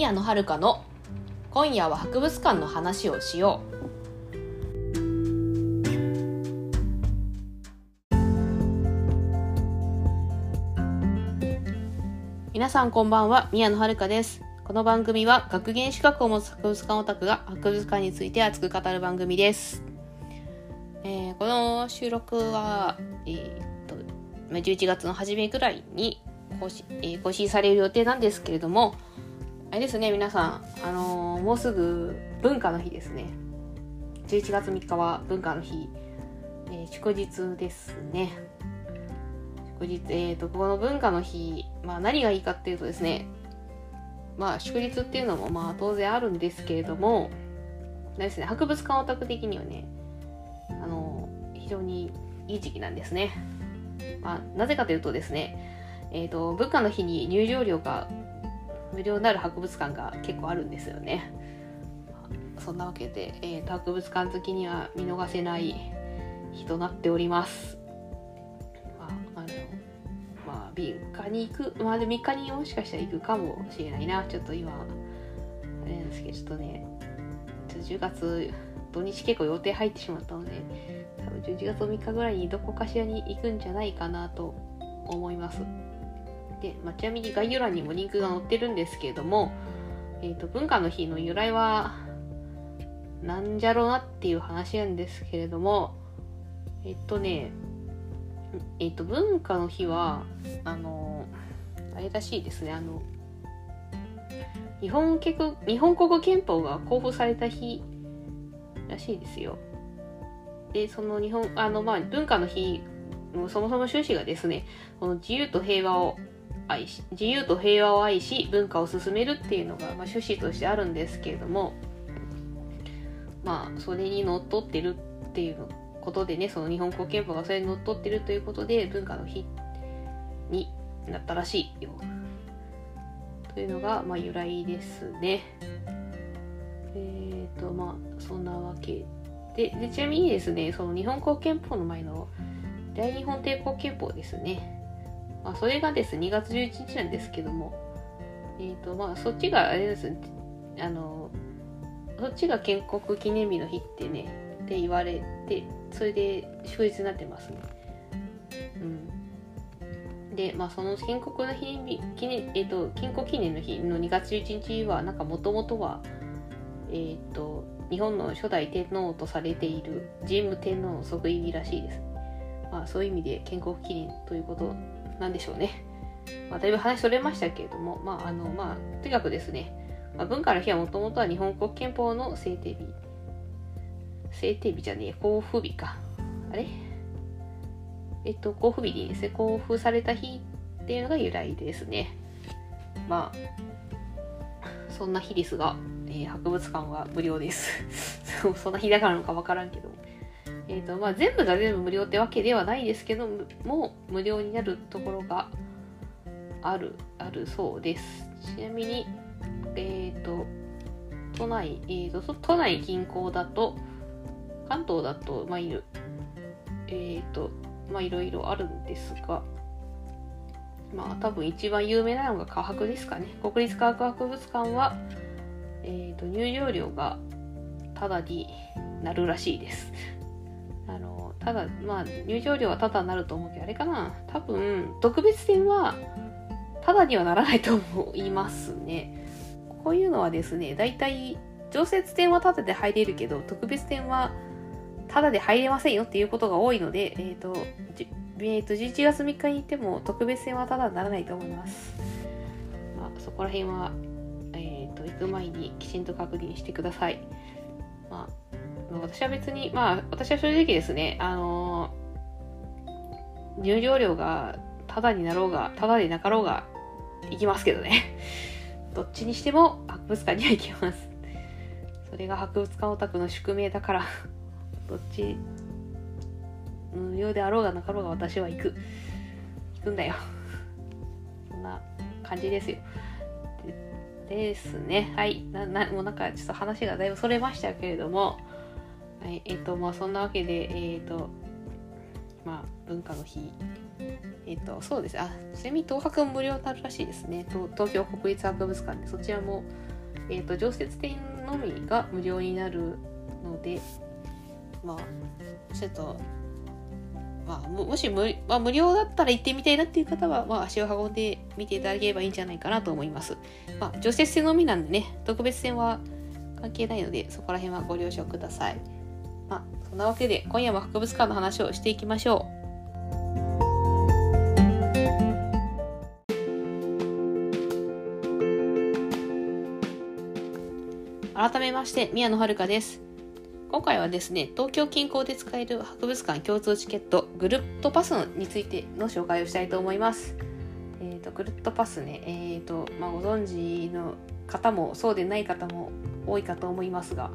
宮野遥の今夜は博物館の話をしよう。皆さんこんばんは宮野遥です。この番組は学芸資格を持つ博物館オタクが博物館について熱く語る番組です、えーこの収録は、えーっとまあ11月の初めぐらいに更新,、えー更新される予定なんですけれどもあれですね皆さん、あのーもうすぐ文化の日ですね。11月3日は文化の日、えー祝日ですね。祝日えー、とこの文化の日、まあ、何がいいかっていうとですねまあ祝日っていうのもまあ当然あるんですけれどもあですね博物館オタク的にはねあの非常にいい時期なんですね、まあ、なぜかというとですねえー、と文化の日に入場料が無料になる博物館が結構あるんですよね。そんなわけで、えーと博物館好きには見逃せない日となっております。まあ、あの、まあ、3日に行く、まあ、で3日にもしかしたら行くかもしれないな。ちょっと今、あれなんですけど、ちょっとね、ちょっと10月、土日結構予定入ってしまったので、多分11月3日ぐらいにどこかしらに行くんじゃないかなと思います。で、まあ、ちなみに概要欄にもリンクが載ってるんですけれども、えー、と文化の日の由来はなんじゃろうなっていう話なんですけれどもえっとねえっと文化の日はあのあれらしいですねあの日本日本国憲法が公布された日らしいですよ。でその日本あのまあ文化の日そもそも趣旨がですねこの自由と平和を愛し自由と平和を愛し文化を進めるっていうのが、まあ、趣旨としてあるんですけれどもまあそれにのっとってるっていうことでねその日本国憲法がそれにのっとってるということで文化の日になったらしいよ。というのが、まあ、由来ですね。えっ、とまあそんなわけででちなみにですねその日本国憲法の前の大日本帝国憲法ですね。まあ、それがですね、2月11日なんですけども、えっ、と、まあ、そっちがあれです、あの、そっちが建国記念日の日ってね、って言われて、それで祝日になってますね。うん。で、まあ、その建国の記念日、記念、えっ、と、建国記念の日の2月11日は、なんかもともとは、えっ、と、日本の初代天皇とされている神武天皇の即位日らしいです。まあ、そういう意味で建国記念ということなんでしょうね。まあ、だいぶ話それましたけれども、まあ、あの、まあ、とにかくですね、まあ、文化の日はもともとは日本国憲法の制定日。制定日じゃねえ、公布日か。あれ？えっと、公布日でですね。公布された日っていうのが由来ですね。まあ、そんな日ですが、えー博物館は無料です。そんな日だからのかわからんけど。えーとまあ、全部が全部無料ってわけではないですけども無料になるところがあるあるそうです。ちなみにえっ、と都内、えー、と都内近郊だと関東だとまあいるえっ、とまあいろいろあるんですがまあ多分一番有名なのが科博ですかね。国立科学博物館は、えー、と入場料がタダになるらしいです。あのただまあ入場料はタダになると思うけどあれかな。多分特別展はタダにはならないと思いますね。こういうのはですね大体常設展はタダで入れるけど特別展はタダで入れませんよっていうことが多いので、えーとえー、と11月3日に行っても特別展はタダにならないと思います、まあ、そこら辺は、えー、と行く前にきちんと確認してください。まあ私は別に、まあ、私は正直ですね、あの入場料がタダになろうが、タダでなかろうが、行きますけどね。どっちにしても博物館には行きます。それが博物館オタクの宿命だから、どっち、無料であろうがなかろうが私は行く。行くんだよ。そんな感じですよ。でですね。はい。な、な、もうなんかちょっと話がだいぶそれましたけれども、はい、えっ、と、まあそんなわけで、えっ、と、まあ文化の日、えっ、と、そうです。あ、ちなみに東博も無料になるらしいですね。東京国立博物館で、そちらもえーと、常設展のみが無料になるのでまあちょっとまあ、もし無,、まあ、無料だったら行ってみたいなっていう方は、まあ、足を運んで見ていただければいいんじゃないかなと思います。まあ、除雪線のみなんでね、特別線は関係ないので、そこら辺はご了承ください。そんなわけで、今夜も博物館の話をしていきましょう。改めまして、宮野遥です。今回はですね、東京近郊で使える博物館共通チケット、グルットパスについての紹介をしたいと思います。えっ、ー、と、グルットパスね、えっ、ー、と、まあ、ご存知の方もそうでない方も多いかと思いますが、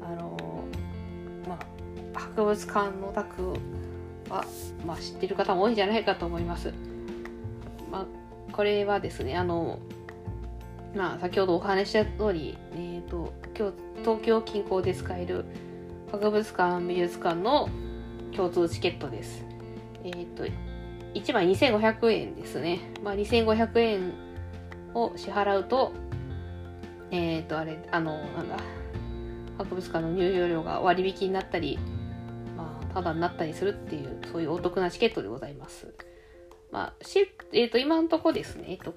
あのー、まあ、博物館のオタクは、まあ、知ってる方も多いんじゃないかと思います。まあ、これはですね、あの、まあ、先ほどお話した通り、えっ、と、今日東京近郊で使える博物館美術館の共通チケットです。えっ、ー、と1枚2500円ですね。まあ、2500円を支払うとえっ、ー、とあれあのなんだ博物館の入場料が割引になったり、まあ、ただになったりするっていうそういうお得なチケットでございます。まあしえー、と今のところですね、えっ、と、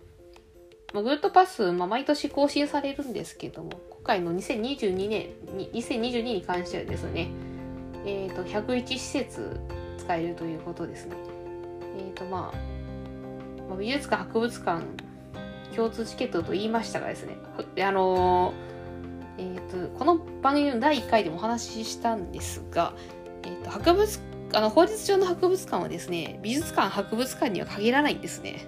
グルートパス、まあ、毎年更新されるんですけども、今回の2022年に、2022に関してはですね、え、ー、と、101施設使えるということですね。え、ー、と、まあ、美術館、博物館、共通チケットと言いましたがですね、あのえ、ー、と、この番組の第1回でもお話ししたんですが、えっ、と、博物あの法律上の博物館はですね、美術館、博物館には限らないんですね。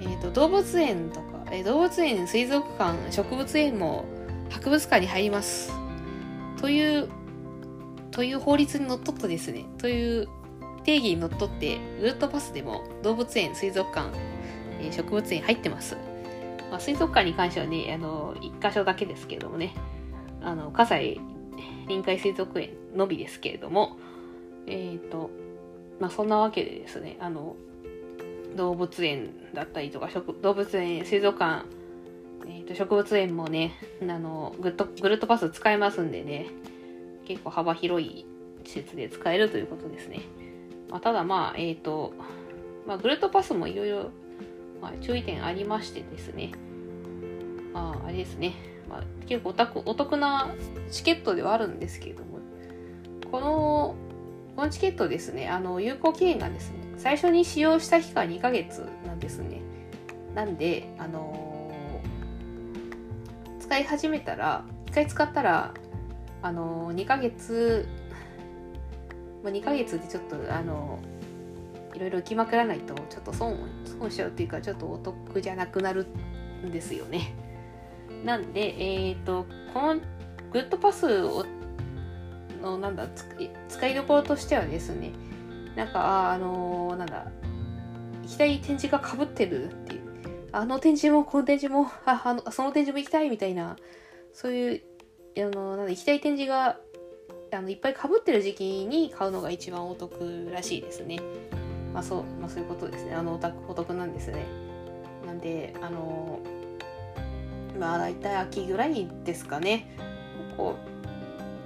えーと、動物園とか、えー、動物園、水族館、植物園も博物館に入ります。という、という法律にのっとってですね、という定義にのっとって、ルートパスでも動物園、水族館、えー、植物園入ってます。まあ、水族館に関してはね、あの、一箇所だけですけれどもね、あの、葛西臨海水族園のみですけれども、えっ、ー、と、まあ、そんなわけでですね、あの、動物園だったりとか動物園水族館、えー、と植物園もねあのグッとグルートパス使えますんでね結構幅広い施設で使えるということですね、まあ、ただまあえっ、ー、と、まあ、グルートパスもいろいろ注意点ありましてですね。まああれですね、まあ、結構お得お得なチケットではあるんですけれども。このこのチケットですね。あの有効期限がですね最初に使用した日から2ヶ月なんですね。なんで、あのー、使い始めたら、1回使ったら、あのー、2ヶ月、まあ、2ヶ月でちょっと、あのー、いろいろ決まくらないと、ちょっと損、損しちゃうっていうか、ちょっとお得じゃなくなるんですよね。なんで、えっ、と、このグッドパスをの、なんだ、使いどころとしてはですね、なんか、あのー、なんだ、行きたい展示がかぶってるっていう。あの展示も、この展示も、ああのその展示も行きたいみたいな、そういう、あの、なんだ、行きたい展示が、あの、いっぱいかぶってる時期に買うのが一番お得らしいですね。まあそう、まあそういうことですね。あの、お得なんですね。なんで、あの、まあ大体秋ぐらいですかね。こ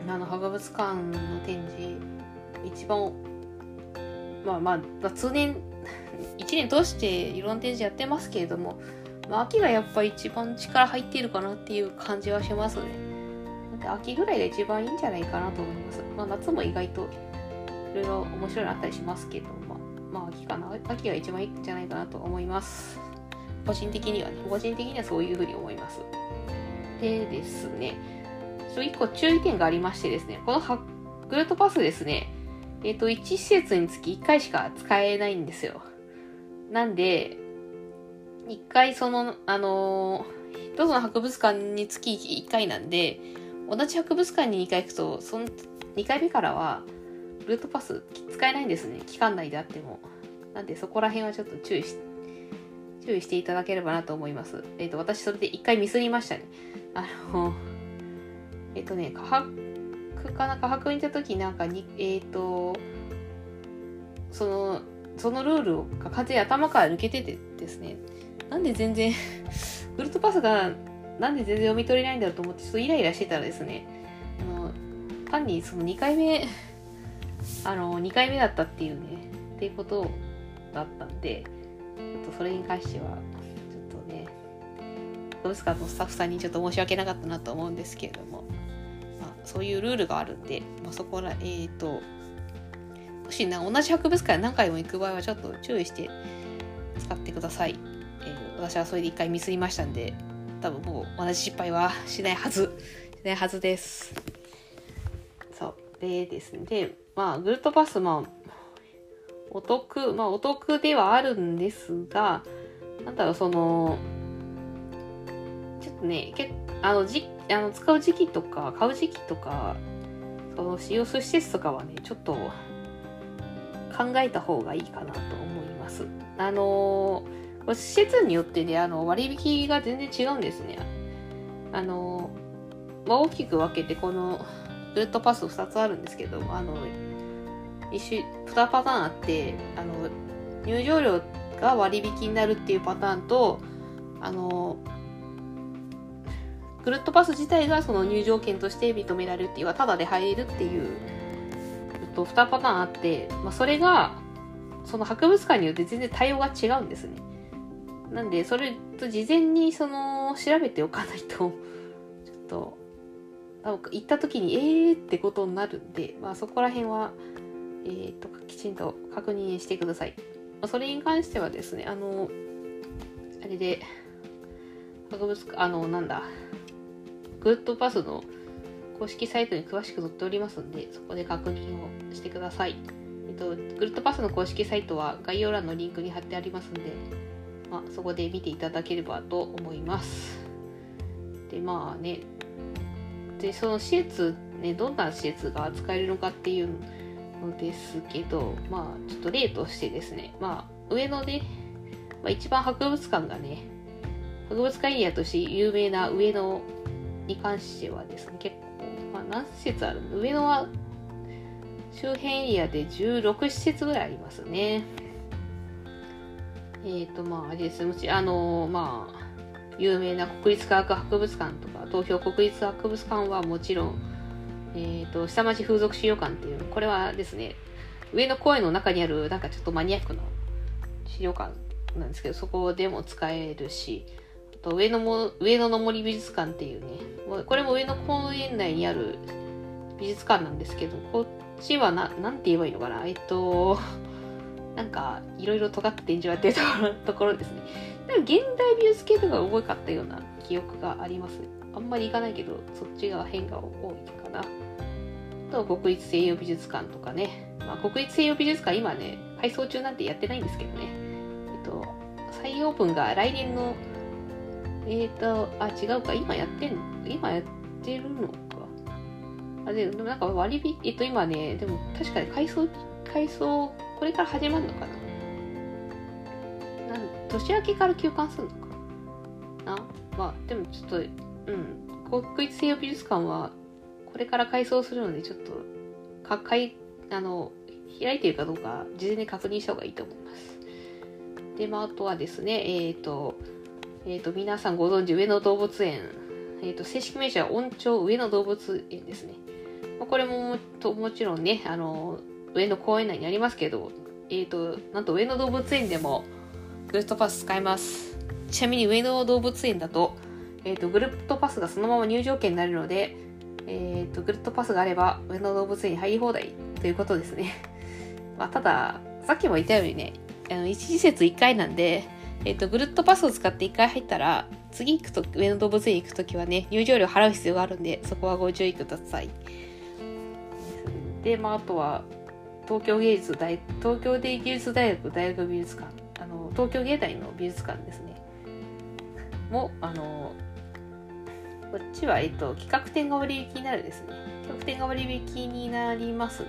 う、あの、博物館の展示、一番まあまあ、通年、1年通していろんな展示やってますけれども、まあ、秋がやっぱ一番力入っているかなっていう感じはしますね。だって秋ぐらいが一番いいんじゃないかなと思います。まあ、夏も意外といろいろ面白いのあったりしますけど、まあ、秋かな。秋が一番いいんじゃないかなと思います。個人的にはね、個人的にはそういうふうに思います。でですね、1個注意点がありましてですね、このグルートパスですね、えっ、ー、と、1施設につき1回しか使えないんですよ。なんで、1回その、あのー、一つの博物館につき1回なんで、同じ博物館に2回行くと、その2回目からは、ルートパス使えないんですね。期間内であっても。なんでそこら辺はちょっと注意し、注意していただければなと思います。えっ、ー、と、私それで1回ミスりましたね。あの、えっ、ー、とね科博、かな？んか博に行った時なんかにえっ、ー、とそのそのルールが完全に頭から抜けててですねなんで全然グ ルトパスがなんで全然読み取れないんだろうと思ってちょっとイライラしてたらですねあの単にその2回目あの2回目だったっていうねっていうことだったんでちょっとそれに関してはちょっとね博物館のスタッフさんにちょっと申し訳なかったなと思うんですけれども、まあ、そういうルールがあるんで、まあ、そこらえっ、ー、ともしな同じ博物館何回も行く場合はちょっと注意して使ってください、えー、私はそれで1回ミスりましたんで多分もう同じ失敗はしないはずしないはずです。でですねまあグルートパスまあお得まあお得ではあるんですがなんだろうそのちょっとね結あのじあの使う時期とか買う時期とかその使用する施設とかはねちょっと考えた方がいいかなと思います。あの、施設によってね、あの割引が全然違うんですね。あの、まあ、大きく分けてこのルートパス2つあるんですけど、あの、一種、2パターンあって、あの、入場料が割引になるっていうパターンと、あの、グルートパス自体がその入場券として認められるっていうか、ただで入れるっていうと2パターンあって、まあ、それがその博物館によって全然対応が違うんですね。なんでそれと事前にその調べておかないと ちょっと行った時にえーってことになるんで、まあ、そこら辺は、えーと、ときちんと確認してください。ま、それに関してはですねあのあれで博物館あのなんだグッドパスの公式サイトに詳しく載っておりますので、そこで確認をしてください。えっと、グットパスの公式サイトは概要欄のリンクに貼ってありますので、まあ、そこで見ていただければと思います。で、まあね、で、その施設、ね、どんな施設が扱えるのかっていうのですけど、まあ、ちょっと例としてですね、まあ、上野で、まあ、一番博物館がね、博物館エリアとして有名な上野に関してはですね、結構まあ、何施設あるの？上野は周辺エリアで16施設ぐらいありますね。えっ、ー、と、まあ、あれですもちあの、まあ、有名な国立科学博物館とか、東京国立博物館はもちろん、えっ、ー、と、下町風俗資料館っていう、これはですね、上野公園の中にある、なんかちょっとマニアックな資料館なんですけど、そこでも使えるしあ、と上野も上野の森美術館っていうねこれも上野公園内にある美術館なんですけどこっちはななんて言えばいいのかなえっとなんかいろいろ尖って展示をやってるところですね。なんか現代美術系とか多かったような記憶がありますあんまり行かないけどそっちが変が多いかなあと国立西洋美術館とかね、まあ、国立西洋美術館今ね改装中なんてやってないんですけどねえっと再オープンが来年のえっ、ー、と、あ、違うか。今やってん、今やってるのか。あ、でもなんか割引、えっと今ね、でも確かに改装、改装、これから始まるのかな。年明けから休館するのかな？まあ、でもちょっと、うん。国立西洋美術館は、これから改装するので、ちょっと、か、かい、あの、開いてるかどうか、事前に確認した方がいいと思います。で、まあ、あとはですね、えっ、ー、と、えっ、ー、と、皆さんご存知、上野動物園。えっ、ー、と、正式名称は温町上野動物園ですね。まあ、これもと、もちろんね、あの、上野公園内にありますけど、えっ、と、なんと上野動物園でもグループパス使えます。ちなみに上野動物園だと、えっ、と、グループパスがそのまま入場券になるので、えっ、と、グループパスがあれば上野動物園に入り放題 ということですね。まあ、ただ、さっきも言ったようにね、あの、一施設1回なんで、えっ、ー、と、ぐるっとパスを使って1回入ったら、次行くと、上野動物園行くときはね、入場料払う必要があるんで、そこはご注意ください。で、まあ、あとは、東京芸術大、東京芸術大学大学美術館、東京芸大の美術館ですね。も、あの、こっちは、えっと、企画展が割引になるですね。企画展が割引になりますね。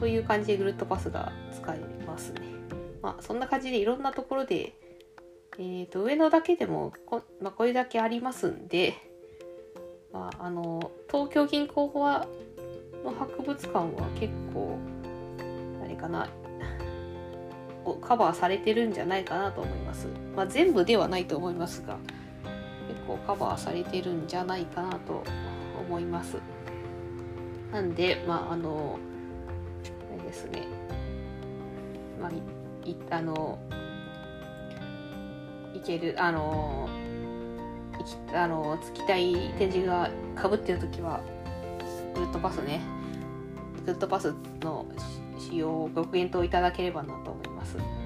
という感じでぐるっとパスが使えますね。まあ、そんな感じでいろんなところで、えー、と上野だけでもこ,、まあ、これだけありますんで、まあ、あの東京銀行はの博物館は結構あれかなカバーされてるんじゃないかなと思います。まあ、全部ではないと思いますが結構カバーされてるんじゃないかなと思いますなんでまああのあれですねまあいあのいけるあのいきあのつきたい展示がかぶってる時はグッドパスねグッドパスの使用をご検討いただければなと思います。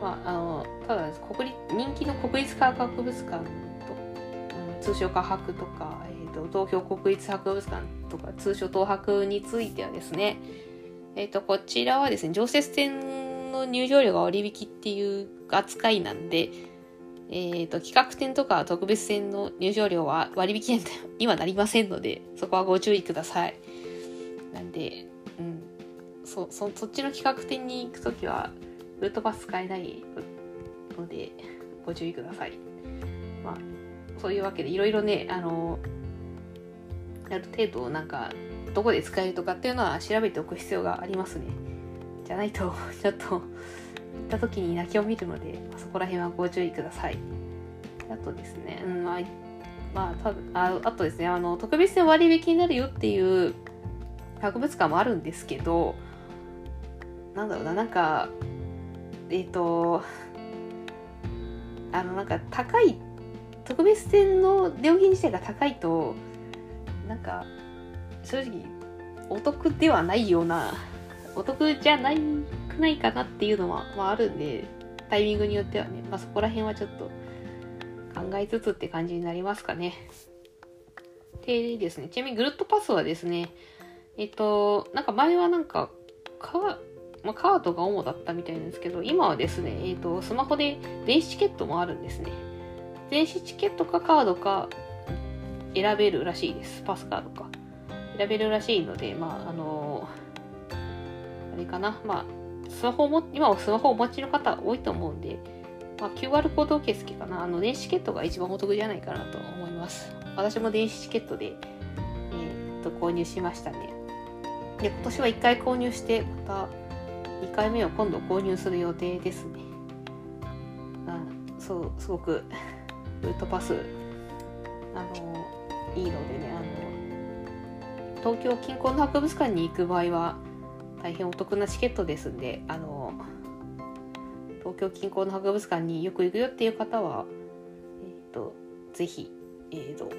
まあ、あのただ国立人気の国立科学博物館と、通称科博とか、えーと、東京国立博物館とか通称東博についてはですね、えーと、こちらはですね常設展の入場料が割引っていう扱いなんで、えーと、企画展とか特別展の入場料は割引にはなりませんのでそこはご注意ください。なんで、うん、そそそっちの企画展に行くときはルートパス使えないのでご注意ください。まあ、そういうわけでいろいろね、あの、ある程度なんか、どこで使えるとかっていうのは調べておく必要がありますね。じゃないと、ちょっと、行った時に泣きを見るので、そこら辺はご注意ください。あとですね、うん、まあ、まあ、たああとですね、あの、特別に割引になるよっていう博物館もあるんですけど、なんだろうな、なんか、えっ、ー、と、あの、なんか高い、特別展の料金自体が高いと、なんか、正直、お得ではないような、お得じゃないくないかなっていうのは、まあ、あるんで、タイミングによってはね、まあ、そこら辺はちょっと考えつつって感じになりますかね。でですね、ちなみにグルットパスはですね、えっと、なんか前はなんか、か、まあ、カードが主だったみたいなんですけど、今はですね、えっ、ー、と、スマホで電子チケットもあるんですね。電子チケットかカードか選べるらしいです。パスカードか。選べるらしいので、まあ、あのー、あれかな。まあ、スマホも、今はスマホをお持ちの方多いと思うんで、まあ、QR コード受付かな。あの、電子チケットが一番お得じゃないかなと思います。私も電子チケットで、えー、っと、購入しましたね。で、今年は1回購入して、また、2回目を今度購入する予定ですね。あそう、すごく、ウートパス、あの、いいのでね、あの、東京近郊の博物館に行く場合は、大変お得なチケットですんで、あの、東京近郊の博物館によく行くよっていう方は、えっ、ー、と、ぜひ、えっ、ー、と、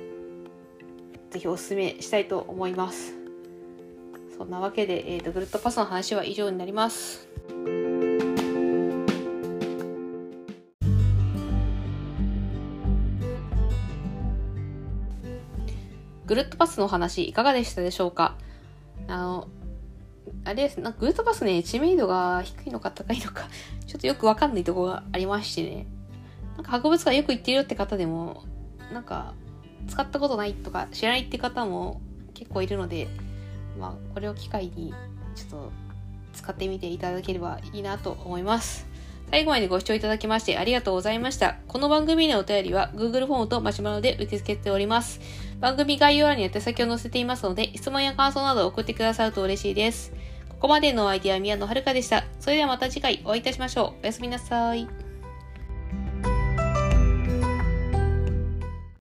ぜひお勧めしたいと思います。そんなわけで、えーと、グルットパスの話は以上になります。グルットパスの話いかがでしたでしょうか？あの、あれですなんかグルットパスね、知名度が低いのか高いのか、ちょっとよくわかんないところがありましてね。なんか博物館よく行ってるよって方でも、なんか使ったことないとか知らないって方も結構いるので、まあ、これを機会にちょっと使ってみていただければいいなと思います。最後までご視聴いただきましてありがとうございました。この番組のお便りは Google フォームとマシュマロで受け付けております。番組概要欄に宛先を載せていますので、質問や感想などを送ってくださると嬉しいです。ここまでのお相手は宮野遥でした。それではまた次回お会いいたしましょう。おやすみなさい。